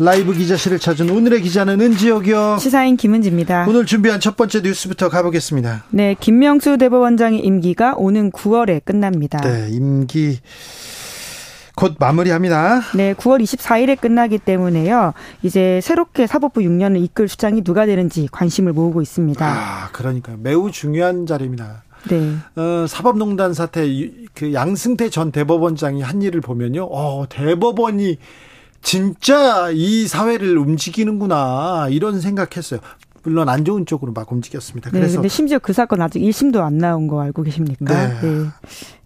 라이브 기자실을 찾은 오늘의 기자는 은지혁이요. 시사인 김은지입니다. 오늘 준비한 첫 번째 뉴스부터 가보겠습니다. 네, 김명수 대법원장의 임기가 오는 9월에 끝납니다. 네, 임기 곧 마무리합니다. 네, 9월 24일에 끝나기 때문에요. 이제 새롭게 사법부 6년을 이끌 수장이 누가 되는지 관심을 모으고 있습니다. 아, 그러니까 매우 중요한 자리입니다. 네. 어, 사법농단 사태 그 양승태 전 대법원장이 한 일을 보면요. 어, 대법원이 진짜 이 사회를 움직이는구나 이런 생각했어요. 물론 안 좋은 쪽으로 막 움직였습니다. 네, 그래서 근데 심지어 그 사건 아직 1심도 안 나온 거 알고 계십니까? 네. 네.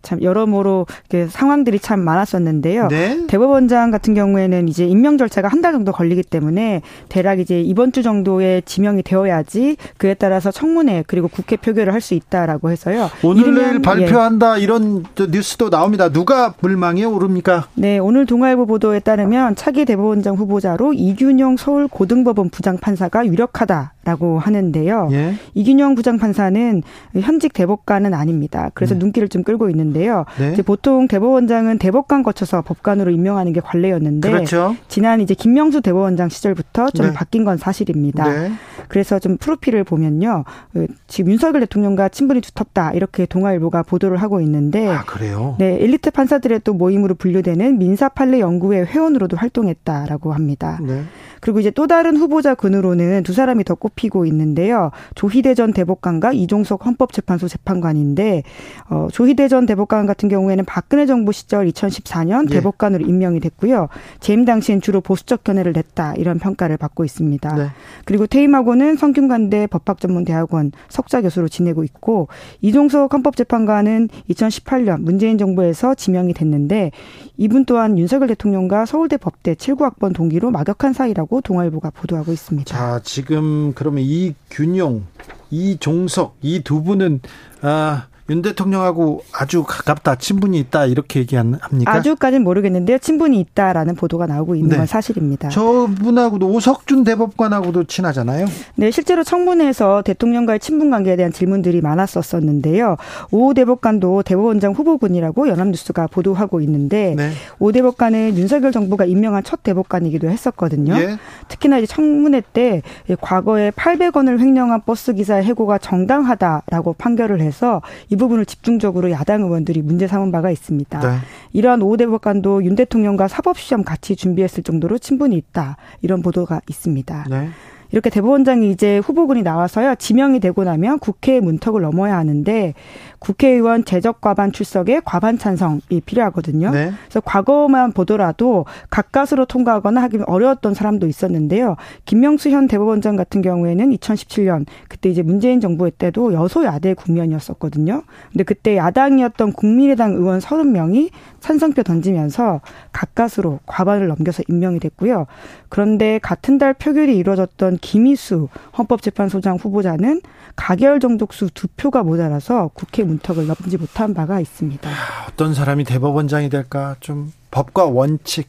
참 여러모로 상황들이 참 많았었는데요. 네. 대법원장 같은 경우에는 이제 임명 절차가 한 달 정도 걸리기 때문에 대략 이제 이번 주 정도에 지명이 되어야지 그에 따라서 청문회 그리고 국회 표결을 할 수 있다라고 해서요. 오늘 내일 발표한다 예. 이런 뉴스도 나옵니다. 누가 물망에 오릅니까? 네, 오늘 동아일보 보도에 따르면 차기 대법원장 후보자로 이균용 서울 고등법원 부장 판사가 유력하다라고 하는데요. 예. 이균용 부장 판사는 현직 대법관은 아닙니다. 그래서 네. 눈길을 좀 끌고 있는데 있는데요. 네. 이제 보통 대법원장은 대법관 거쳐서 법관으로 임명하는 게 관례였는데 그렇죠. 지난 이제 김명수 대법원장 시절부터 좀 네. 바뀐 건 사실입니다. 네. 그래서 좀 프로필을 보면요. 그 지금 윤석열 대통령과 친분이 두텁다 이렇게 동아일보가 보도를 하고 있는데 아, 그래요? 네, 엘리트 판사들의 또 모임으로 분류되는 민사 판례 연구회 회원으로도 활동했다라고 합니다. 네. 그리고 이제 또 다른 후보자 근으로는 두 사람이 더 꼽히고 있는데요. 조희대 전 대법관과 이종석 헌법재판소 재판관인데 어, 조희대 전 대법관 같은 경우에는 박근혜 정부 시절 2014년 네. 대법관으로 임명이 됐고요. 재임 당시엔 주로 보수적 견해를 냈다 이런 평가를 받고 있습니다. 네. 그리고 퇴임하고 는 성균관대 법학전문대학원 석좌 교수로 지내고 있고 이종석 헌법재판관은 2018년 문재인 정부에서 지명이 됐는데 이분 또한 윤석열 대통령과 서울대 법대 79학번 동기로 막역한 사이라고 동아일보가 보도하고 있습니다. 자, 지금 그러면 이 균용, 이 종석 이 두 분은 아, 윤 대통령하고 아주 가깝다, 친분이 있다 이렇게 얘기합니까? 아주까지는 모르겠는데요. 친분이 있다라는 보도가 나오고 있는 네. 건 사실입니다. 저분하고도 오석준 대법관하고도 친하잖아요. 네, 실제로 청문회에서 대통령과의 친분 관계에 대한 질문들이 많았었었는데요. 오 대법관도 대법원장 후보군이라고 연합뉴스가 보도하고 있는데 네. 오 대법관은 윤석열 정부가 임명한 첫 대법관이기도 했었거든요. 예. 특히나 이제 청문회 때 과거에 800원을 횡령한 버스 기사의 해고가 정당하다라고 판결을 해서 이 부분을 집중적으로 야당 의원들이 문제 삼은 바가 있습니다. 네. 이러한 오 대법관도 윤 대통령과 사법시험 같이 준비했을 정도로 친분이 있다. 이런 보도가 있습니다. 네. 이렇게 대법원장이 이제 후보군이 나와서요 지명이 되고 나면 국회 문턱을 넘어야 하는데 국회의원 재적 과반 출석에 과반 찬성이 필요하거든요. 네. 그래서 과거만 보더라도 가까스로 통과하거나 하기 어려웠던 사람도 있었는데요. 김명수 현 대법원장 같은 경우에는 2017년 그때 이제 문재인 정부 때도 여소야대 국면이었었거든요. 근데 그때 야당이었던 국민의당 의원 30명이 찬성표 던지면서 가까스로 과반을 넘겨서 임명이 됐고요. 그런데 같은 달 표결이 이루어졌던 김희수 헌법재판소장 후보자는 가결 정독수 두 표가 모자라서 국회 문턱을 넘지 못한 바가 있습니다. 어떤 사람이 대법원장이 될까 좀 법과 원칙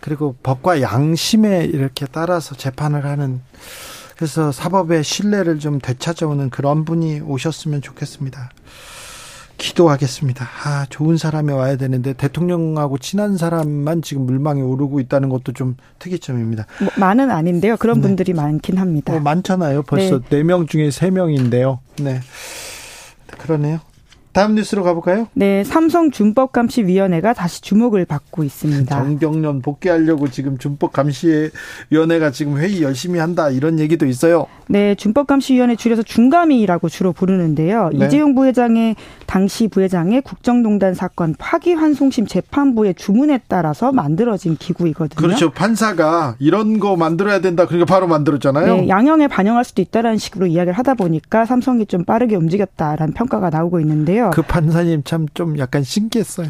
그리고 법과 양심에 이렇게 따라서 재판을 하는 그래서 사법의 신뢰를 좀 되찾아오는 그런 분이 오셨으면 좋겠습니다. 기도하겠습니다. 아, 좋은 사람이 와야 되는데 대통령하고 친한 사람만 지금 물망에 오르고 있다는 것도 좀 특이점입니다. 뭐, 많은 아닌데요. 그런 네. 분들이 많긴 합니다. 어, 많잖아요. 벌써 네. 4명 중에 3명인데요. 네. 그러네요. 다음 뉴스로 가볼까요? 네, 삼성 준법 감시 위원회가 다시 주목을 받고 있습니다. 정경련 복귀하려고 지금 준법 감시 위원회가 지금 회의 열심히 한다 이런 얘기도 있어요. 네, 준법감시위원회 줄여서 중감위라고 주로 부르는데요. 네. 이재용 부회장의 당시 부회장의 국정농단 사건 파기환송심 재판부의 주문에 따라서 만들어진 기구이거든요. 그렇죠. 판사가 이런 거 만들어야 된다. 그러니까 바로 만들었잖아요. 네, 양형에 반영할 수도 있다라는 식으로 이야기를 하다 보니까 삼성이 좀 빠르게 움직였다라는 평가가 나오고 있는데요. 있는데요. 그 판사님 참 좀 약간 신기했어요.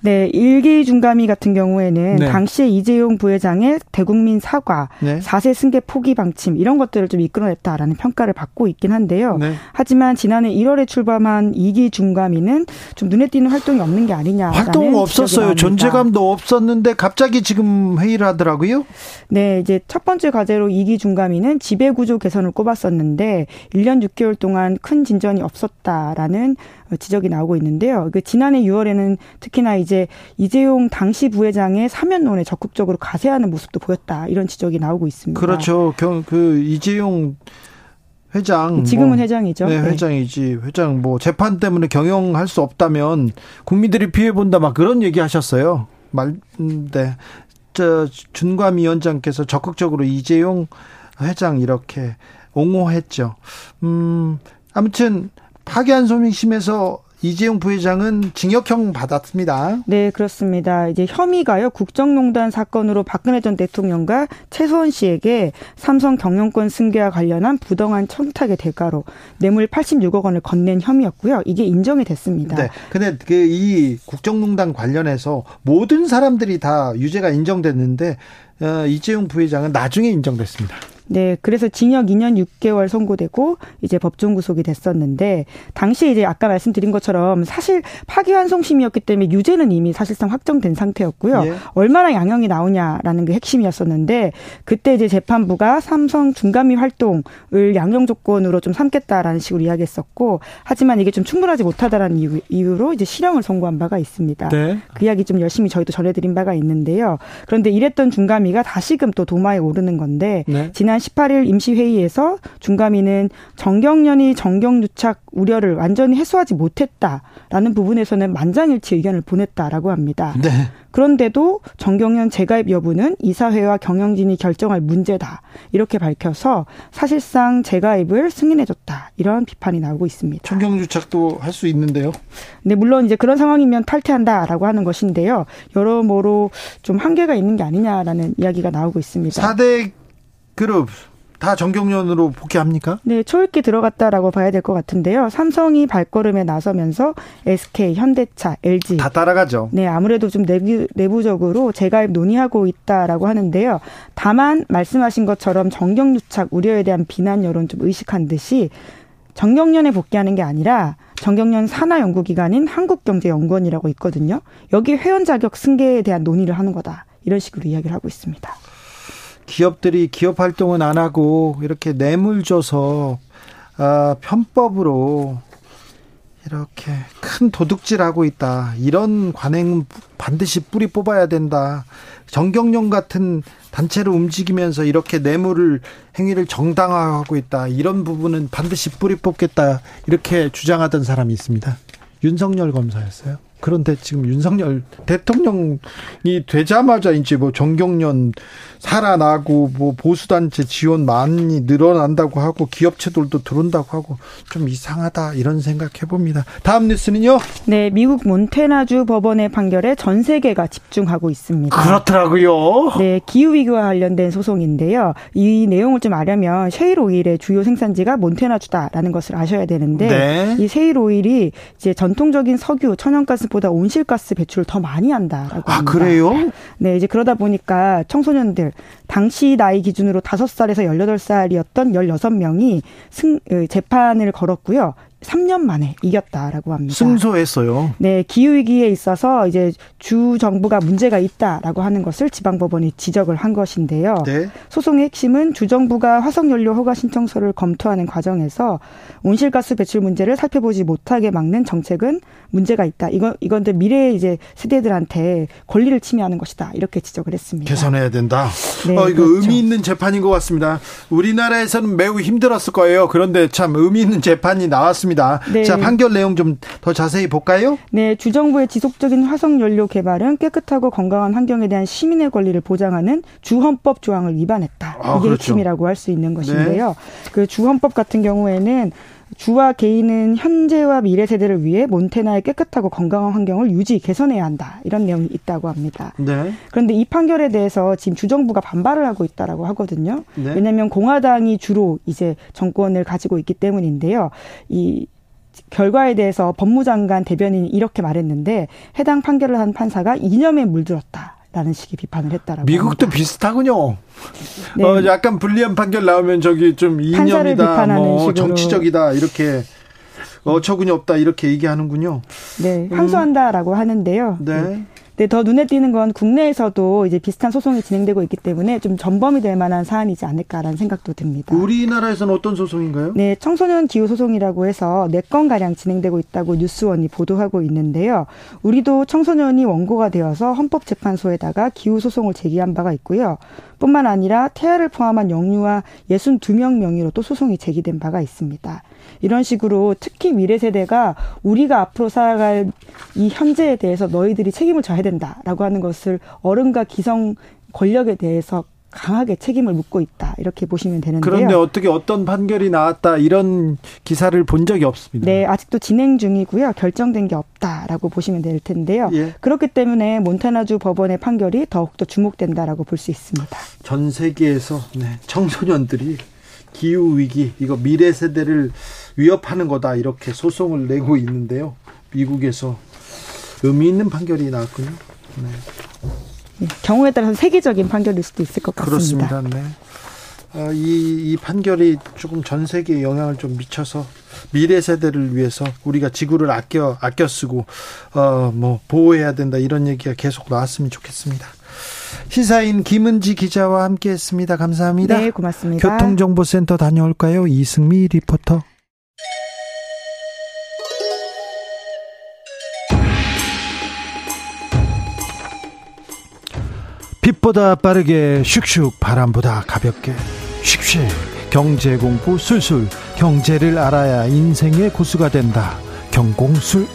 네, 일기 중감이 같은 경우에는 네. 당시에 이재용 부회장의 대국민 사과, 네. 4세 승계 포기 방침 이런 것들을 좀 이끌어 냈다라는 평가를 받고 있긴 한데요. 네. 하지만 지난해 1월에 출범한 이기 중감이는 좀 눈에 띄는 활동이 없는 게 아니냐. 활동 없었어요. 존재감도 없었는데 갑자기 지금 회의를 하더라고요. 네, 이제 첫 번째 과제로 이기 중감이는 지배 구조 개선을 꼽았었는데 1년 6개월 동안 큰 진전이 없었다라는 지적이 나오고 있는데요. 그 지난해 6월에는 특히나 이제 이재용 당시 부회장의 사면론에 적극적으로 가세하는 모습도 보였다. 이런 지적이 나오고 있습니다. 그렇죠. 그 이재용 회장 지금은 뭐, 회장이죠. 네, 네. 회장이지. 회장 뭐 재판 때문에 경영할 수 없다면 국민들이 피해 본다 막 그런 얘기 하셨어요. 말 네. 저 준감 위원장께서 적극적으로 이재용 회장 이렇게 옹호했죠. 음, 아무튼 파기한 소민심에서 이재용 부회장은 징역형 받았습니다. 네, 그렇습니다. 이제 혐의가요. 국정농단 사건으로 박근혜 전 대통령과 최소원 씨에게 삼성 경영권 승계와 관련한 부당한 청탁의 대가로 뇌물 86억 원을 건넨 혐의였고요. 이게 인정이 됐습니다. 네. 근데 그 이 국정농단 관련해서 모든 사람들이 다 유죄가 인정됐는데 어, 이재용 부회장은 나중에 인정됐습니다. 네, 그래서 징역 2년 6개월 선고되고 이제 법정 구속이 됐었는데 당시 이제 아까 말씀드린 것처럼 사실 파기환송심이었기 때문에 유죄는 이미 사실상 확정된 상태였고요. 예. 얼마나 양형이 나오냐라는 게 핵심이었었는데 그때 이제 재판부가 삼성 중감미 활동을 양형 조건으로 좀 삼겠다라는 식으로 이야기했었고 하지만 이게 좀 충분하지 못하다라는 이유, 이유 로 이제 실형을 선고한 바가 있습니다. 네. 그 이야기 좀 열심히 저희도 전해드린 바가 있는데요. 그런데 이랬던 중감미가 다시금 또 도마에 오르는 건데 네. 지난 지난 18일 임시회의에서 중감위는 정경련이 정경유착 우려를 완전히 해소하지 못했다라는 부분에서는 만장일치 의견을 보냈다라고 합니다. 네. 그런데도 정경련 재가입 여부는 이사회와 경영진이 결정할 문제다. 이렇게 밝혀서 사실상 재가입을 승인해줬다. 이런 비판이 나오고 있습니다. 정경유착도 할 수 있는데요. 네, 물론 이제 그런 상황이면 탈퇴한다라고 하는 것인데요. 여러모로 좀 한계가 있는 게 아니냐라는 이야기가 나오고 있습니다. 4대 그룹 다 정경련으로 복귀합니까? 네, 초읽기 들어갔다라고 봐야 될 것 같은데요. 삼성이 발걸음에 나서면서 SK, 현대차, LG 다 따라가죠. 네, 아무래도 좀 내부, 내부적으로 재가입 논의하고 있다라고 하는데요. 다만 말씀하신 것처럼 정경유착 우려에 대한 비난 여론 좀 의식한 듯이 정경련에 복귀하는 게 아니라 정경련 산하 연구기관인 한국경제연구원이라고 있거든요. 여기 회원 자격 승계에 대한 논의를 하는 거다. 이런 식으로 이야기를 하고 있습니다. 기업들이 기업 활동은 안 하고 이렇게 뇌물 줘서 아, 편법으로 이렇게 큰 도둑질하고 있다. 이런 관행은 반드시 뿌리 뽑아야 된다. 정경련 같은 단체로 움직이면서 이렇게 뇌물을 행위를 정당화하고 있다. 이런 부분은 반드시 뿌리 뽑겠다. 이렇게 주장하던 사람이 있습니다. 윤석열 검사였어요. 그런데 지금 윤석열 대통령이 되자마자 이제 뭐 정경련 살아나고 뭐 보수단체 지원 많이 늘어난다고 하고 기업체들도 들어온다고 하고 좀 이상하다 이런 생각 해 봅니다. 다음 뉴스는요? 네, 미국 몬테나주 법원의 판결에 전 세계가 집중하고 있습니다. 그렇더라고요. 네, 기후 위기와 관련된 소송인데요. 이 내용을 좀 알려면 셰일 오일의 주요 생산지가 몬테나주다라는 것을 아셔야 되는데 네. 이 셰일 오일이 이제 전통적인 석유, 천연가스 보다 온실가스 배출을 더 많이 한다라고 아, 합니다. 아, 그래요? 네, 이제 그러다 보니까 청소년들 당시 나이 기준으로 5살에서 18살이었던 16명이 승, 재판을 걸었고요. 3년 만에 이겼다라고 합니다. 승소했어요. 네, 기후 위기에 있어서 이제 주 정부가 문제가 있다라고 하는 것을 지방 법원이 지적을 한 것인데요. 네. 소송의 핵심은 주 정부가 화석 연료 허가 신청서를 검토하는 과정에서 온실가스 배출 문제를 살펴보지 못하게 막는 정책은 문제가 있다. 이건 이건데 미래 이제 세대들한테 권리를 침해하는 것이다. 이렇게 지적을 했습니다. 개선해야 된다. 네, 어, 이거 그렇죠. 의미 있는 재판인 것 같습니다. 우리나라에서는 매우 힘들었을 거예요. 그런데 참 의미 있는 재판이 나왔습니다. 있습니다. 네. 자, 판결 내용 좀 더 자세히 볼까요? 네, 주정부의 지속적인 화석 연료 개발은 깨끗하고 건강한 환경에 대한 시민의 권리를 보장하는 주헌법 조항을 위반했다. 아, 이게 그렇죠. 핵심이라고 할 수 있는 것인데요. 네. 그 주헌법 같은 경우에는 주와 개인은 현재와 미래 세대를 위해 몬테나의 깨끗하고 건강한 환경을 유지 개선해야 한다 이런 내용이 있다고 합니다. 네. 그런데 이 판결에 대해서 지금 주정부가 반발을 하고 있다라고 하거든요. 네. 왜냐하면 공화당이 주로 이제 정권을 가지고 있기 때문인데요. 이 결과에 대해서 법무장관 대변인이 이렇게 말했는데 해당 판결을 한 판사가 이념에 물들었다. 라는 식의 비판을 했다라고. 미국도 합니다. 비슷하군요. 네. 어, 약간 불리한 판결 나오면 저기 좀 이념이다, 뭐 정치적이다 이렇게 어처구니 없다 이렇게 얘기하는군요. 네, 항소한다라고 음. 하는데요. 네. 네, 더 눈에 띄는 건 국내에서도 이제 비슷한 소송이 진행되고 있기 때문에 좀 전범이 될 만한 사안이지 않을까라는 생각도 듭니다. 우리나라에서는 어떤 소송인가요? 네, 청소년 기후 소송이라고 해서 네 건 가량 진행되고 있다고 뉴스원이 보도하고 있는데요. 우리도 청소년이 원고가 되어서 헌법재판소에다가 기후 소송을 제기한 바가 있고요. 뿐만 아니라 태아를 포함한 영유아 62명 명의로 또 소송이 제기된 바가 있습니다. 이런 식으로 특히 미래 세대가 우리가 앞으로 살아갈 이 현재에 대해서 너희들이 책임을 져야 된다라고 하는 것을 어른과 기성 권력에 대해서 강하게 책임을 묻고 있다 이렇게 보시면 되는데요. 그런데 어떻게 어떤 판결이 나왔다 이런 기사를 본 적이 없습니다. 네, 아직도 진행 중이고요. 결정된 게 없다라고 보시면 될 텐데요. 예. 그렇기 때문에 몬타나주 법원의 판결이 더욱더 주목된다라고 볼 수 있습니다. 전 세계에서 네, 청소년들이 기후 위기 이거 미래 세대를 위협하는 거다 이렇게 소송을 내고 있는데요. 미국에서 의미 있는 판결이 나왔군요. 네. 네, 경우에 따라서 세계적인 판결일 수도 있을 것 같습니다. 그렇습니다. 네. 아, 이, 이 판결이 조금 전 세계에 영향을 좀 미쳐서 미래 세대를 위해서 우리가 지구를 아껴 아껴 쓰고 어 뭐 보호해야 된다 이런 얘기가 계속 나왔으면 좋겠습니다. 시사인 김은지 기자와 함께했습니다. 감사합니다. 네, 고맙습니다. 교통정보센터 다녀올까요? 이승미 리포터. 빛보다 빠르게 슉슉 바람보다 가볍게 슉슉 경제 공부 술술 경제를 알아야 인생의 고수가 된다 경공술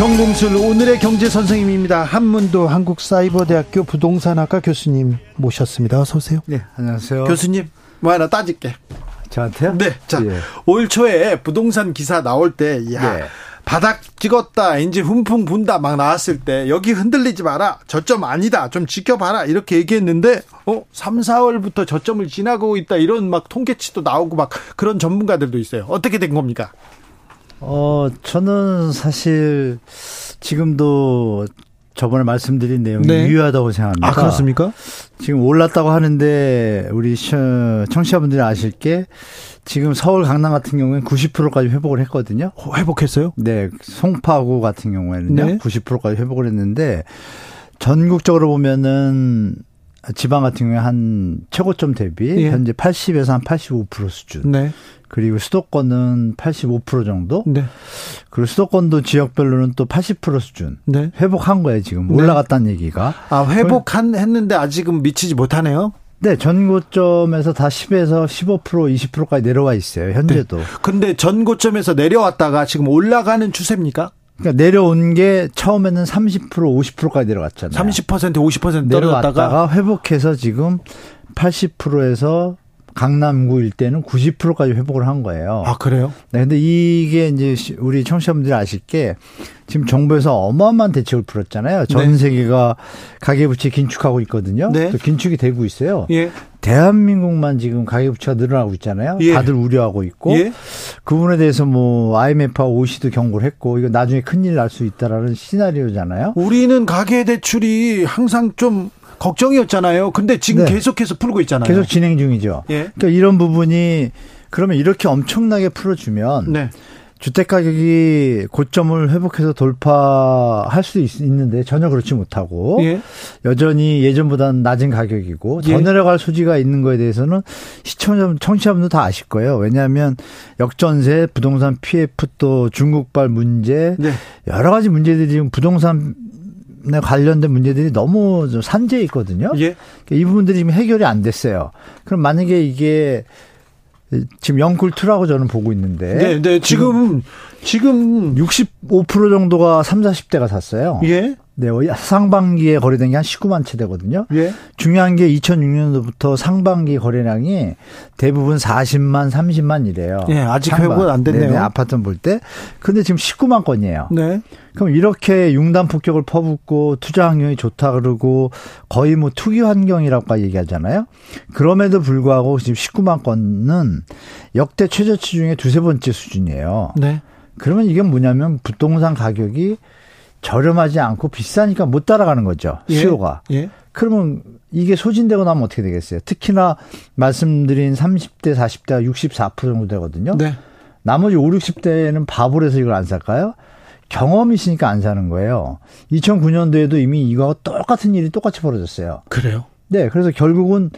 경공술 오늘의 경제 선생님입니다 한문도 한국사이버대학교 부동산학과 교수님 모셨습니다 어서 오세요 네 안녕하세요 교수님 뭐 하나 따질게 저한테요? 네. 자, 예. 올 초에 부동산 기사 나올 때, 야, 예. 바닥 찍었다, 이제 훈풍 분다 막 나왔을 때 여기 흔들리지 마라. 저점 아니다. 좀 지켜봐라. 이렇게 얘기했는데 어, 3, 4월부터 저점을 지나고 있다. 이런 막 통계치도 나오고 막 그런 전문가들도 있어요. 어떻게 된 겁니까? 어, 저는 사실 지금도 저번에 말씀드린 내용이 네. 유효하다고 생각합니다. 아, 그렇습니까? 지금 올랐다고 하는데 우리 청취자분들이 아실 게 지금 서울 강남 같은 경우에는 90%까지 회복을 했거든요. 어, 회복했어요? 네. 송파구 같은 경우에는요. 네. 90%까지 회복을 했는데 전국적으로 보면은 지방 같은 경우에 한 최고점 대비 예. 현재 80에서 한 85% 수준. 네. 그리고 수도권은 85% 정도. 네. 그리고 수도권도 지역별로는 또 80% 수준. 네. 회복한 거예요, 지금. 네. 올라갔다는 얘기가. 아, 회복한 했는데 아직은 미치지 못하네요. 네, 전고점에서 다 10에서 15% 20%까지 내려와 있어요. 현재도. 네. 근데 전고점에서 내려왔다가 지금 올라가는 추세입니까? 그러니까 내려온 게 처음에는 30% 50%까지 내려갔잖아요. 30% 50% 내려갔다가 회복해서 지금 80%에서 강남구 일대는 90%까지 회복을 한 거예요. 아, 그래요? 네, 근데 이게 이제 우리 청취자분들이 아실 게 지금 정부에서 어마어마한 대책을 풀었잖아요. 전 네. 세계가 가계부채 긴축하고 있거든요. 네. 또 긴축이 되고 있어요. 예. 대한민국만 지금 가계 부채가 늘어나고 있잖아요. 예. 다들 우려하고 있고 예. 그 부분에 대해서 뭐 IMF와 OEC도 경고를 했고 이거 나중에 큰일 날 수 있다라는 시나리오잖아요. 우리는 가계 대출이 항상 좀 걱정이었잖아요. 근데 지금 네. 계속해서 풀고 있잖아요. 계속 진행 중이죠. 예. 그러니까 이런 부분이 그러면 이렇게 엄청나게 풀어주면 네. 주택 가격이 고점을 회복해서 돌파할 수 있, 는데 전혀 그렇지 못하고 예. 여전히 예전보다는 낮은 가격이고 더 예. 내려갈 소지가 있는 거에 대해서는 시청자 청취자분들 다 아실 거예요. 왜냐하면 역전세, 부동산 PF 또 중국발 문제 네. 여러 가지 문제들이 지금 부동산 관련된 문제들이 너무 산재해 있거든요. 예. 그러니까 이 부분들이 지금 해결이 안 됐어요. 그럼 만약에 이게 지금 영쿨투라고 저는 보고 있는데. 네, 네. 지금, 지금. 65% 정도가 3, 40대가 샀어요. 예. 네, 상반기에 거래된 게 한 19만 채 되거든요. 예. 중요한 게 2006년도부터 상반기 거래량이 대부분 40만, 30만 이래요. 예, 아직 회복은 안 됐네요. 네, 아파트 볼 때. 근데 지금 19만 건이에요. 네. 그럼 이렇게 융단 폭격을 퍼붓고 투자 환경이 좋다 그러고 거의 뭐 투기 환경이라고 얘기하잖아요. 그럼에도 불구하고 지금 19만 건은 역대 최저치 중에 두세 번째 수준이에요. 네. 그러면 이게 뭐냐면 부동산 가격이 저렴하지 않고 비싸니까 못 따라가는 거죠. 예. 수요가. 예. 그러면 이게 소진되고 나면 어떻게 되겠어요? 특히나 말씀드린 30대, 40대가 64% 정도 되거든요. 네. 나머지 5, 60대는 바보라서 이걸 안 살까요? 경험이 있으니까 안 사는 거예요. 2009년도에도 이미 이거와 똑같은 일이 똑같이 벌어졌어요. 그래요? 네. 그래서 결국은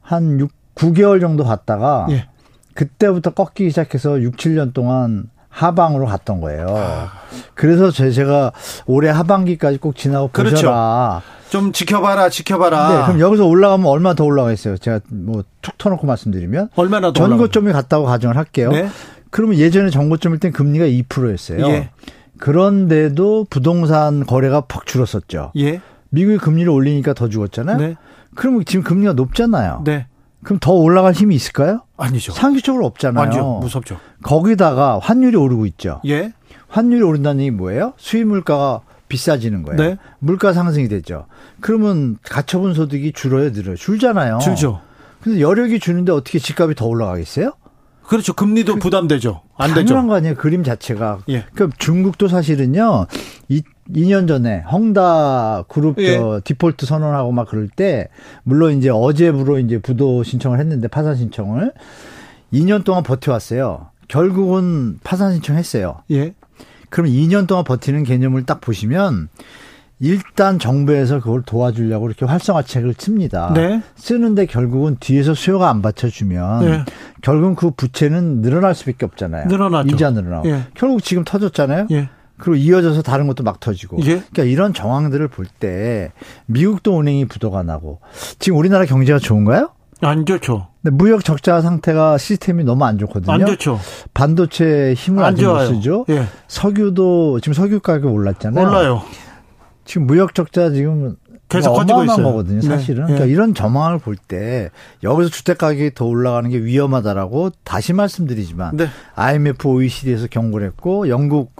한 6, 9개월 정도 갔다가 예. 그때부터 꺾이기 시작해서 6, 7년 동안 하방으로 갔던 거예요. 아. 그래서 제가 올해 하반기까지 꼭 지나고 그렇죠. 보셔라. 좀 지켜봐라, 지켜봐라. 네, 그럼 여기서 올라가면 얼마 더 올라가겠어요? 제가 뭐 툭 터놓고 말씀드리면 얼마나 더 전고점이 갔다고 가정을 할게요. 네? 그러면 예전에 전고점일 땐 금리가 2%였어요. 예. 그런데도 부동산 거래가 퍽 줄었었죠. 예. 미국이 금리를 올리니까 더 죽었잖아요. 네. 그러면 지금 금리가 높잖아요. 네. 그럼 더 올라갈 힘이 있을까요? 아니죠. 상식적으로 없잖아요. 완전 무섭죠. 거기다가 환율이 오르고 있죠. 예. 환율이 오른다는 얘기 뭐예요? 수입 물가가 비싸지는 거예요. 네. 물가 상승이 되죠. 그러면 가처분 소득이 줄어요, 늘어요? 줄잖아요. 줄죠. 근데 여력이 주는데 어떻게 집값이 더 올라가겠어요? 그렇죠. 금리도 그, 부담되죠. 안 되죠. 당연한 거 아니에요. 그림 자체가. 예. 그러니까 중국도 사실은요. 이 2년 전에 헝다 그룹 예. 저 디폴트 선언하고 막 그럴 때 물론 이제 어제부로 이제 부도 신청을 했는데 파산 신청을 2년 동안 버텨왔어요. 결국은 파산 신청했어요. 예. 그럼 2년 동안 버티는 개념을 딱 보시면 일단 정부에서 그걸 도와주려고 이렇게 활성화책을 씁니다. 네. 쓰는데 결국은 뒤에서 수요가 안 받쳐주면 네. 결국은 그 부채는 늘어날 수밖에 없잖아요. 늘어나죠. 이자 늘어나고. 예. 결국 지금 터졌잖아요. 예. 그리고 이어져서 다른 것도 막 터지고. 예? 그러니까 이런 정황들을 볼 때 미국도 은행이 부도가 나고 지금 우리나라 경제가 좋은가요? 안 좋죠. 무역 적자 상태가 시스템이 너무 안 좋거든요. 안 좋죠. 반도체 힘을 안못 쓰죠. 예. 석유도 지금 석유 가격 올랐잖아요. 올라요. 지금 무역 적자 지금 계속 커지고 있어요. 거거든요, 네. 사실은. 네. 그러니까 이런 전망을 볼 때 여기서 주택 가격이 더 올라가는 게 위험하다라고 다시 말씀드리지만 네. IMF, OECD에서 경고를 했고 영국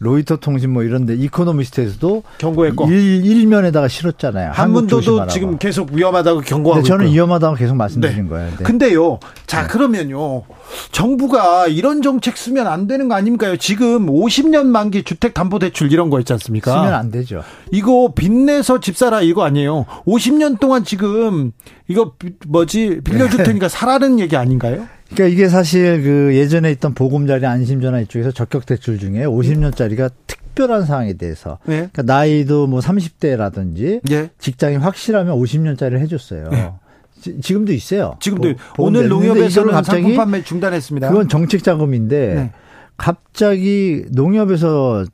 로이터 통신 뭐 이런데 이코노미스트에서도 경고했고 일, 면에다가 실었잖아요. 한문도도 지금 계속 위험하다고 경고하고 저는 있고요. 위험하다고 계속 말씀드린 네. 거예요. 네. 근데요. 자, 네. 그러면요. 정부가 이런 정책 쓰면 안 되는 거 아닙니까요? 지금 50년 만기 주택 담보 대출 이런 거 있지 않습니까? 쓰면 안 되죠. 이거 빚내서 집 사라 이거 아니에요. 50년 동안 지금 이거 뭐지 빌려줄 네. 테니까 사라는 얘기 아닌가요? 그러니까 이게 사실 그 예전에 있던 보금자리 안심전화 이쪽에서 적격 대출 중에 50년짜리가 특별한 상황에 대해서 네. 그러니까 나이도 뭐 30대라든지 네. 직장이 확실하면 50년짜리를 해줬어요. 네. 지, 금도 있어요. 지금도 보, 오늘 농협에서는 갑자기 판매 중단했습니다. 그건 정책 자금인데 네. 갑자기 농협에서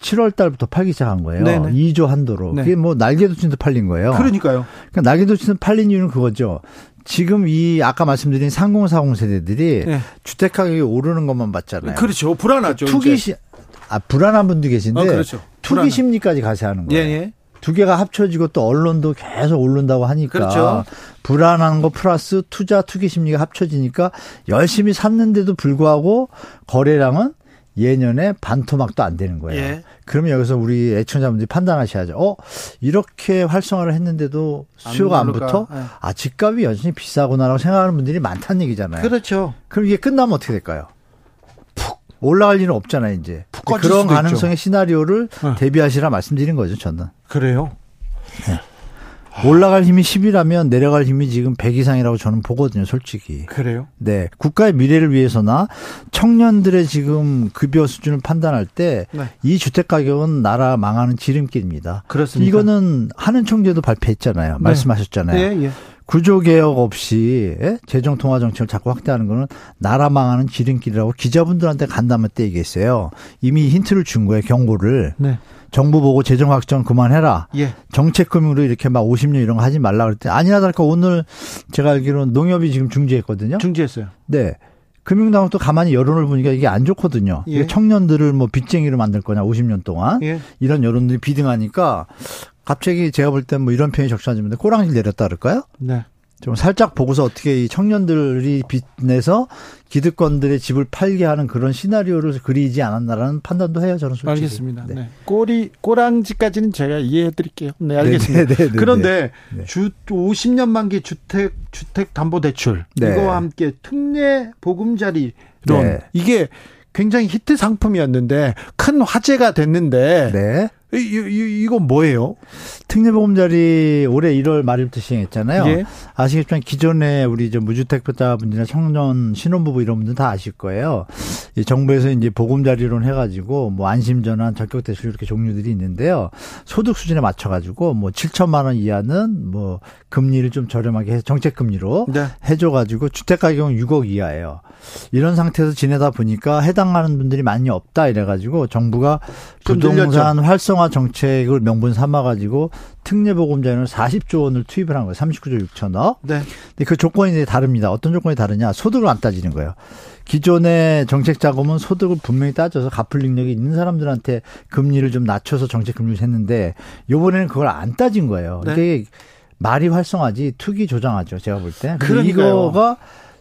7월 달부터 팔기 시작한 거예요. 네네. 2조 한도로. 네. 그게 뭐 날개도친도 팔린 거예요. 그러니까요. 그러니까 날개도친은 팔린 이유는 그거죠. 지금 이 아까 말씀드린 3040 세대들이 네. 주택 가격이 오르는 것만 봤잖아요. 그렇죠. 불안하죠. 투기 시, 아 불안한 분도 계신데 어, 그렇죠. 투기. 심리까지 가세하는 거예요. 예, 예. 두 개가 합쳐지고 또 언론도 계속 오른다고 하니까 그렇죠. 불안한 거 플러스 투자 투기 심리가 합쳐지니까 열심히 샀는데도 불구하고 거래량은 예년에 반토막도 안 되는 거예요. 예. 그러면 여기서 우리 애청자분들이 판단하셔야죠. 어, 이렇게 활성화를 했는데도 수요가 안, 안 붙어? 예. 아, 집값이 여전히 비싸구나라고 생각하는 분들이 많다는 얘기잖아요. 그렇죠. 그럼 이게 끝나면 어떻게 될까요? 푹 올라갈 일은 없잖아요, 이제. 그런 가능성의 있죠. 시나리오를 네. 대비하시라 말씀드린 거죠, 저는. 그래요? 네. 올라갈 힘이 10이라면 내려갈 힘이 지금 100 이상이라고 저는 보거든요, 솔직히. 그래요? 네. 국가의 미래를 위해서나 청년들의 지금 급여 수준을 판단할 때이 네. 주택 가격은 나라 망하는 지름길입니다. 그렇습니다. 이거는 하는 총재도 발표했잖아요. 네. 말씀하셨잖아요. 예, 예. 구조 개혁 없이 예? 재정 통화 정책을 자꾸 확대하는 거는 나라 망하는 지름길이라고 기자분들한테 간담회 때 얘기했어요. 이미 힌트를 준 거예요, 경고를. 네. 정부 보고 재정 확정 그만해라. 예. 정책 금융으로 이렇게 막 50년 이런 거 하지 말라 그랬더니 아니나 다를까 오늘 제가 알기로는 농협이 지금 중지했거든요. 중지했어요. 네. 금융당은 또 가만히 여론을 보니까 이게 안 좋거든요. 예. 청년들을 뭐 빚쟁이로 만들 거냐 50년 동안 예. 이런 여론들이 비등하니까 갑자기 제가 볼 땐 뭐 이런 표현이 적절하지 않는데 꼬랑지 내렸다 그럴까요? 네. 좀 살짝 보고서 어떻게 이 청년들이 빚내서 기득권들의 집을 팔게 하는 그런 시나리오를 그리지 않았나라는 판단도 해요. 저는 솔직히. 알겠습니다. 네. 네. 꼬리 꼬랑지까지는 제가 이해해 드릴게요. 네, 알겠습니다. 네네네네. 네, 네, 그런데 네. 주 50년 만기 주택 주택 담보 대출 이거와 함께 특례 보금자리론 이게 굉장히 히트 상품이었는데 큰 화제가 됐는데 네. 이, 이, 이건 뭐예요? 특례보금자리 올해 1월 말일부터 시행했잖아요. 예. 아시겠지만 기존에 우리 저 무주택자분들이나 청년 신혼부부 이런 분들 다 아실 거예요. 이 정부에서 이제 보금자리론 해가지고 뭐 안심전환, 적격대출 이렇게 종류들이 있는데요. 소득 수준에 맞춰가지고 뭐 7천만 원 이하는 뭐 금리를 좀 저렴하게 해서 정책금리로 네. 해줘가지고 주택가격은 6억 이하예요. 이런 상태에서 지내다 보니까 해당하는 분들이 많이 없다 이래가지고 정부가 부동산 활성 화 정책을 명분 삼아 가지고 특례보금자리는 40조 원을 투입을 한 거예요. 39조 6천억. 네. 근데 그 조건이 다릅니다. 어떤 조건이 다르냐? 소득을 안 따지는 거예요. 기존의 정책 자금은 소득을 분명히 따져서 갚을 능력이 있는 사람들한테 금리를 좀 낮춰서 정책 금리를 했는데 요번에는 그걸 안 따진 거예요. 네. 이게 말이 활성화지 투기 조장하죠. 제가 볼 때. 그런데 이거가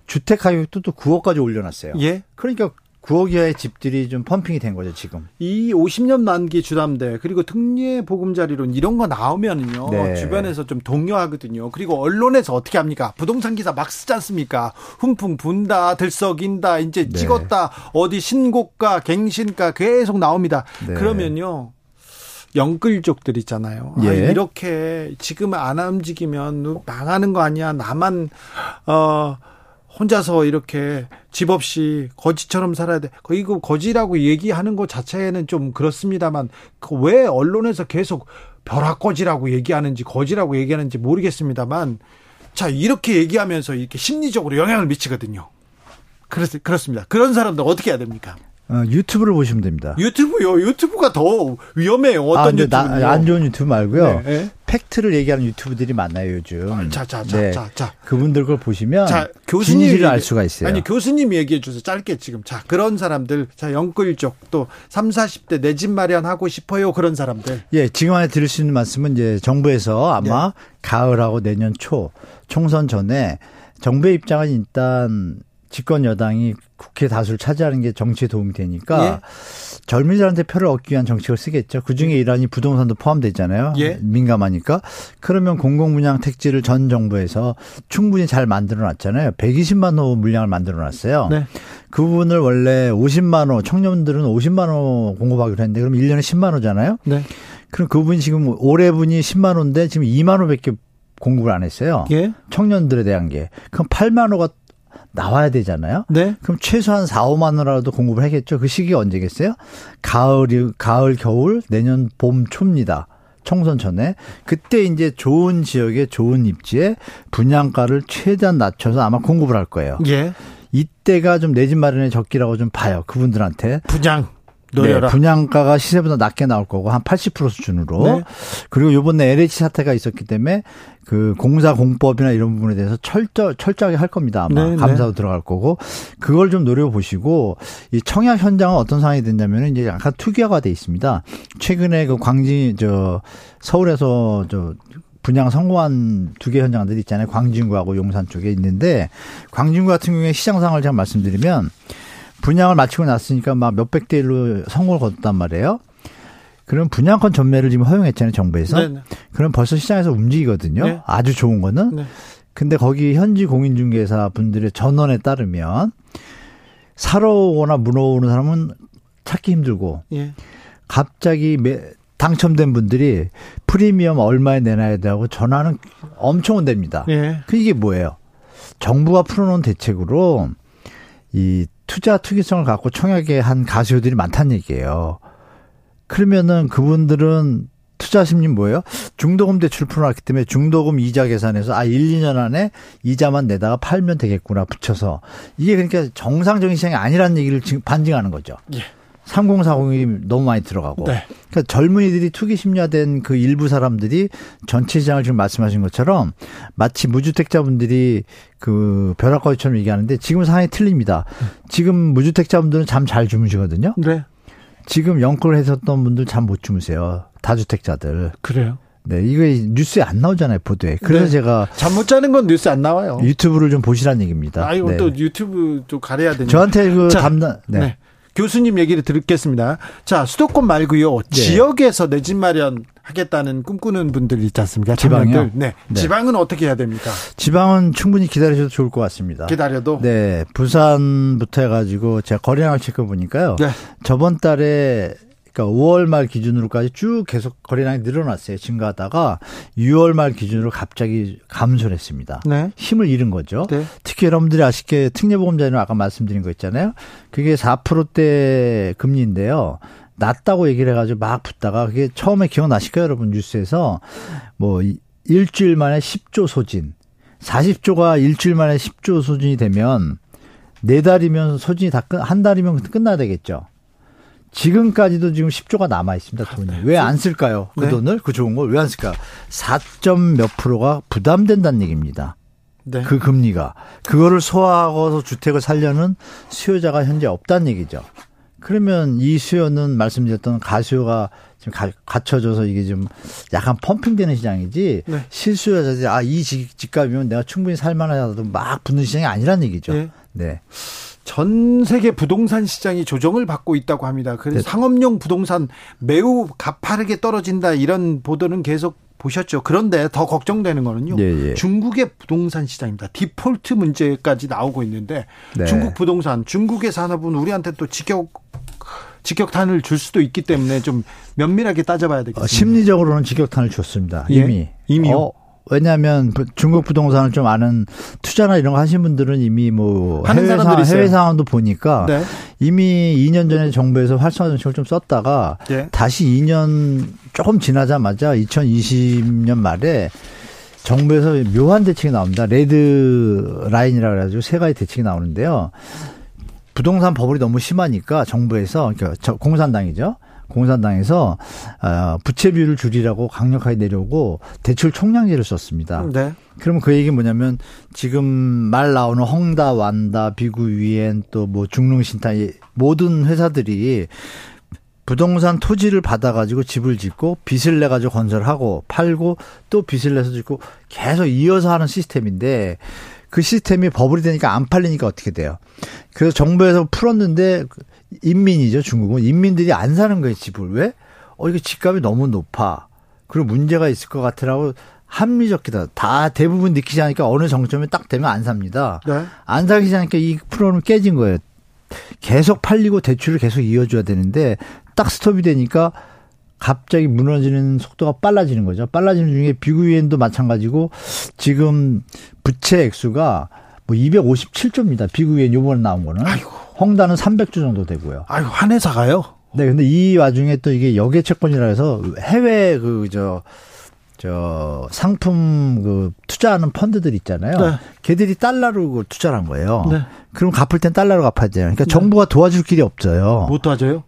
주택 가격도 또 9억까지 올려놨어요. 예. 그러니까 9억 이하의 집들이 좀 펌핑이 된 거죠, 지금. 이 50년 만기 주담대, 그리고 특례 보금자리론 이런 거 나오면은요, 네. 주변에서 좀 동요하거든요. 그리고 언론에서 어떻게 합니까? 부동산 기사 막 쓰지 않습니까? 훈풍 분다, 들썩인다, 이제 네. 찍었다, 어디 신고가, 갱신가 계속 나옵니다. 네. 그러면요, 영끌족들 있잖아요. 아, 예. 아, 이렇게 지금 안 움직이면 망하는 거 아니야? 나만, 어, 혼자서 이렇게 집 없이 거지처럼 살아야 돼. 이거 거지라고 얘기하는 것 자체는 좀 그렇습니다만 그왜 언론에서 계속 벼락거지라고 얘기하는지 거지라고 얘기하는지 모르겠습니다만 자 이렇게 얘기하면서 이렇게 심리적으로 영향을 미치거든요. 그렇, 그렇습니다. 그런 사람들 어떻게 해야 됩니까? 어, 유튜브를 보시면 됩니다. 유튜브요? 유튜브가 더 위험해요. 어떤 아, 유튜브? 안 좋은 유튜브 말고요. 네, 네. 팩트를 얘기하는 유튜브들이 많아요 요즘. 자, 자, 자, 네. 자, 자. 그분들 걸 보시면 자, 교수님 진실을 알 수가 있어요. 아니 교수님 얘기해 주세요. 짧게 지금. 자, 그런 사람들, 자 영끌족 또 3, 40대 내 집 마련하고 싶어요 그런 사람들. 예, 지금 안에 들을 수 있는 말씀은 이제 정부에서 아마 네. 가을하고 내년 초 총선 전에 정부의 입장은 일단 집권 여당이 국회 다수를 차지하는 게 정치에 도움이 되니까 예. 젊은이들한테 표를 얻기 위한 정책을 쓰겠죠. 그 중에 일환이 부동산도 포함되잖아요. 예. 민감하니까. 그러면 공공분양 택지를 전 정부에서 충분히 잘 만들어 놨잖아요. 120만 호 물량을 만들어 놨어요. 네. 그 부분을 원래 50만 호, 청년들은 50만 호 공급하기로 했는데 그럼 1년에 10만 호잖아요. 네. 그럼 그분이 지금 올해 분이 10만 호인데 지금 2만 호밖에 공급을 안 했어요. 예. 청년들에 대한 게. 그럼 8만 호가 나와야 되잖아요. 네. 그럼 최소한 4, 5만 원이라도 공급을 하겠죠. 그 시기가 언제겠어요? 가을이 가을 겨울 내년 봄 초입니다. 총선 전에 그때 이제 좋은 지역에 좋은 입지에 분양가를 최대한 낮춰서 아마 공급을 할 거예요. 예. 이때가 좀 내 집 마련의 적기라고 좀 봐요. 그분들한테. 분양. 네, 분양가가 시세보다 낮게 나올 거고 한 80% 수준으로. 네. 그리고 요번에 LH 사태가 있었기 때문에 그 공사 공법이나 이런 부분에 대해서 철저 철저하게 할 겁니다. 아마 네, 네. 감사도 네. 들어갈 거고 그걸 좀 노려 보시고 이 청약 현장은 어떤 상황이 됐냐면은 이제 약간 투기화가 돼 있습니다. 최근에 그 광진 저 서울에서 저 분양 성공한 두 개 현장들이 있잖아요. 광진구하고 용산 쪽에 있는데 광진구 같은 경우에 시장 상황을 제가 말씀드리면 분양을 마치고 났으니까 막 몇백 대 일로 성공을 거뒀단 말이에요. 그럼 분양권 전매를 지금 허용했잖아요, 정부에서. 네네. 그럼 벌써 시장에서 움직이거든요. 네. 아주 좋은 거는. 네. 근데 거기 현지 공인중개사 분들의 전원에 따르면 사러 오거나 물어오는 사람은 찾기 힘들고 예. 갑자기 매, 당첨된 분들이 프리미엄 얼마에 내놔야 되고 전화는 엄청 온답니다. 예. 그 이게 뭐예요? 정부가 풀어놓은 대책으로 이 투자 투기성을 갖고 청약에 한 가수들이 많다는 얘기예요. 그러면은 그분들은 투자 심리 뭐예요? 중도금 대출 풀어놨기 때문에 중도금 이자 계산해서 아 1, 2년 안에 이자만 내다가 팔면 되겠구나 붙여서 이게 그러니까 정상적인 시장이 아니라는 얘기를 지금 반증하는 거죠. 예. 3040이 너무 많이 들어가고. 네. 그러니까 젊은이들이 투기 심리화된 그 일부 사람들이 전체 시장을 지금 말씀하신 것처럼 마치 무주택자분들이 그 벼락거리처럼 얘기하는데 지금 상황이 틀립니다. 지금 무주택자분들은 잠 잘 주무시거든요. 네. 지금 영끌 했었던 분들 잠 못 주무세요. 다주택자들. 그래요? 네, 이거 뉴스에 안 나오잖아요, 보도에. 그래서 네. 제가. 잠 못 자는 건 뉴스에 안 나와요. 유튜브를 좀 보시라는 얘기입니다. 아, 이거 네. 또 유튜브 좀 가려야 되니까. 저한테 그 자, 담당, 네. 네. 교수님 얘기를 듣겠습니다. 자, 수도권 말고요. 네. 지역에서 내 집 마련 하겠다는 꿈꾸는 분들 있지 않습니까? 지방요? 네. 네. 지방은 어떻게 해야 됩니까? 지방은 충분히 기다리셔도 좋을 것 같습니다. 기다려도? 네. 부산부터 해가지고 제가 거래량을 체크해 보니까요. 네. 저번 달에 그러니까 5월 말 기준으로까지 쭉 계속 거래량이 늘어났어요. 증가하다가 6월 말 기준으로 갑자기 감소를 했습니다. 네. 힘을 잃은 거죠. 네. 특히 여러분들이 아쉽게 특례보험자는 아까 말씀드린 거 있잖아요. 그게 4%대 금리인데요. 낮다고 얘기를 해가지고 막 붙다가 그게 처음에 기억나실 거예요, 여러분 뉴스에서 뭐 일주일 만에 10조 소진, 40조가 일주일 만에 10조 소진이 되면 네 달이면 소진이 다 끝, 한 달이면 끝나야 되겠죠. 지금까지도 지금 10조가 남아 있습니다, 돈이. 왜 안 쓸까요? 그 네. 돈을? 그 좋은 걸 왜 안 쓸까? 4점 몇 프로가 부담된다는 얘기입니다. 네. 그 금리가. 그거를 소화하고서 주택을 살려는 수요자가 현재 없다는 얘기죠. 그러면 이 수요는 말씀드렸던 가수요가 지금 가, 갖춰져서 이게 좀 약간 펌핑되는 시장이지 네. 실수요자들이 아, 이 집값이면 내가 충분히 살만하다도 막 붙는 시장이 아니란 얘기죠. 네. 네. 전 세계 부동산 시장이 조정을 받고 있다고 합니다. 그래서 네. 상업용 부동산 매우 가파르게 떨어진다 이런 보도는 계속 보셨죠. 그런데 더 걱정되는 거는요. 예, 예. 중국의 부동산 시장입니다. 디폴트 문제까지 나오고 있는데 네. 중국 부동산, 중국의 산업은 우리한테 또 직격 직격탄을 줄 수도 있기 때문에 좀 면밀하게 따져봐야 되겠습니다. 어, 심리적으로는 직격탄을 줬습니다. 이미. 예? 이미요. 어, 왜냐하면 중국 부동산을 좀 아는 투자나 이런 거 하신 분들은 이미 뭐 해외, 상황, 해외 상황도 보니까 네. 이미 2년 전에 정부에서 활성화 정책을 좀 썼다가 네. 다시 2년 조금 지나자마자 2020년 말에 정부에서 묘한 대책이 나옵니다. 레드 라인이라 그래가지고 세 가지 대책이 나오는데요. 부동산 버블이 너무 심하니까 정부에서 그러니까 공산당이죠. 공산당에서 어, 부채 비율을 줄이라고 강력하게 내려오고 대출 총량제를 썼습니다. 네. 그러면 그 얘기는 뭐냐면 지금 말 나오는 헝다, 완다, 비구 위엔 또 뭐 중릉신타 모든 회사들이 부동산 토지를 받아가지고 집을 짓고 빚을 내가지고 건설하고 팔고 또 빚을 내서 짓고 계속 이어서 하는 시스템인데 그 시스템이 버블이 되니까 안 팔리니까 어떻게 돼요? 그래서 정부에서 풀었는데 인민이죠, 중국은. 인민들이 안 사는 거예요, 집을. 왜? 어, 이거 집값이 너무 높아. 그리고 문제가 있을 것 같으라고 합리적 기다. 다 대부분 느끼지 않으니까 어느 정점에 딱 되면 안 삽니다. 네. 안 사기 시작하니까 이 프로는 깨진 거예요. 계속 팔리고 대출을 계속 이어줘야 되는데 딱 스톱이 되니까 갑자기 무너지는 속도가 빨라지는 거죠. 빨라지는 중에 비구엔도 마찬가지고 지금 부채 액수가 뭐 257조입니다. 비구엔 요번에 나온 거는. 아이고. 헝다는 300조 정도 되고요. 아유, 한 회사가요? 네, 근데 이 와중에 또 이게 역외 채권이라 해서 해외 그, 저, 저 상품 그 투자하는 펀드들 있잖아요. 네. 걔들이 달러로 그 투자를 한 거예요. 네. 그럼 갚을 땐 달러로 갚아야 돼요. 그러니까 네. 정부가 도와줄 길이 없어요. 못 도와줘요?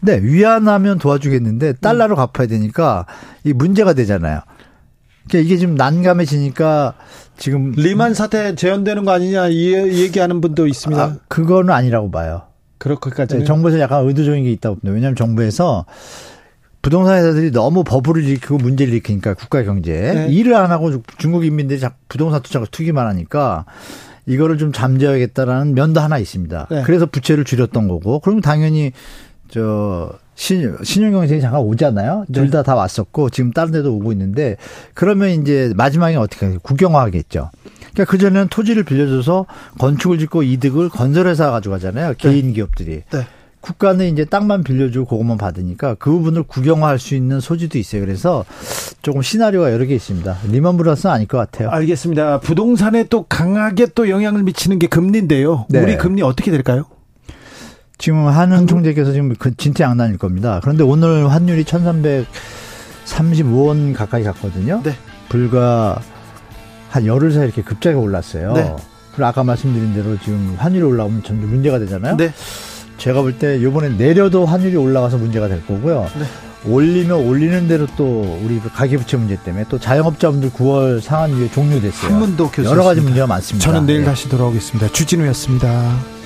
네, 위안하면 도와주겠는데 달러로 음. 갚아야 되니까 이 문제가 되잖아요. 그러니까 이게 좀 난감해지니까 지금 리만 사태 재현되는 거 아니냐 이 얘기하는 분도 있습니다. 아, 그거는 아니라고 봐요. 그렇게까지 네, 정부에서 약간 의도적인 게 있다고 봅니다. 왜냐하면 정부에서 부동산 회사들이 너무 버블을 일으키고 문제를 일으키니까 국가 경제에 네. 일을 안 하고 중국 인민들이 부동산 투자가 투기만 하니까 이거를 좀 잠재워야겠다라는 면도 하나 있습니다. 네. 그래서 부채를 줄였던 거고 그러면 당연히 저 신, 신용경쟁이 잠깐 오잖아요. 네. 둘다 다 왔었고 지금 다른 데도 오고 있는데 그러면 이제 마지막에 어떻게 해요? 국영화하겠죠. 그러니까 그전에는 토지를 빌려줘서 건축을 짓고 이득을 건설회사 가져가잖아요. 네. 개인 네. 기업들이. 네. 국가는 이제 땅만 빌려주고 그것만 받으니까 그 부분을 국영화할 수 있는 소지도 있어요. 그래서 조금 시나리오가 여러 개 있습니다. 리먼 브라스는 아닐 것 같아요. 알겠습니다. 부동산에 또 강하게 또 영향을 미치는 게 금리인데요. 네. 우리 금리 어떻게 될까요? 지금 한은 총재께서 지금 그 진짜 양난일 겁니다. 그런데 오늘 환율이 1335원 가까이 갔거든요. 네. 불과 한 열흘 사이 이렇게 급작에 올랐어요. 네. 그리고 아까 말씀드린 대로 지금 환율이 올라오면 점점 문제가 되잖아요. 네. 제가 볼 때 이번에 내려도 환율이 올라가서 문제가 될 거고요. 네. 올리면 올리는 대로 또 우리 그 가계부채 문제 때문에 또 자영업자분들 9월 상한율 종료됐어요. 한문도 여러 가지 문제가 많습니다. 저는 내일 네. 다시 돌아오겠습니다. 주진우였습니다.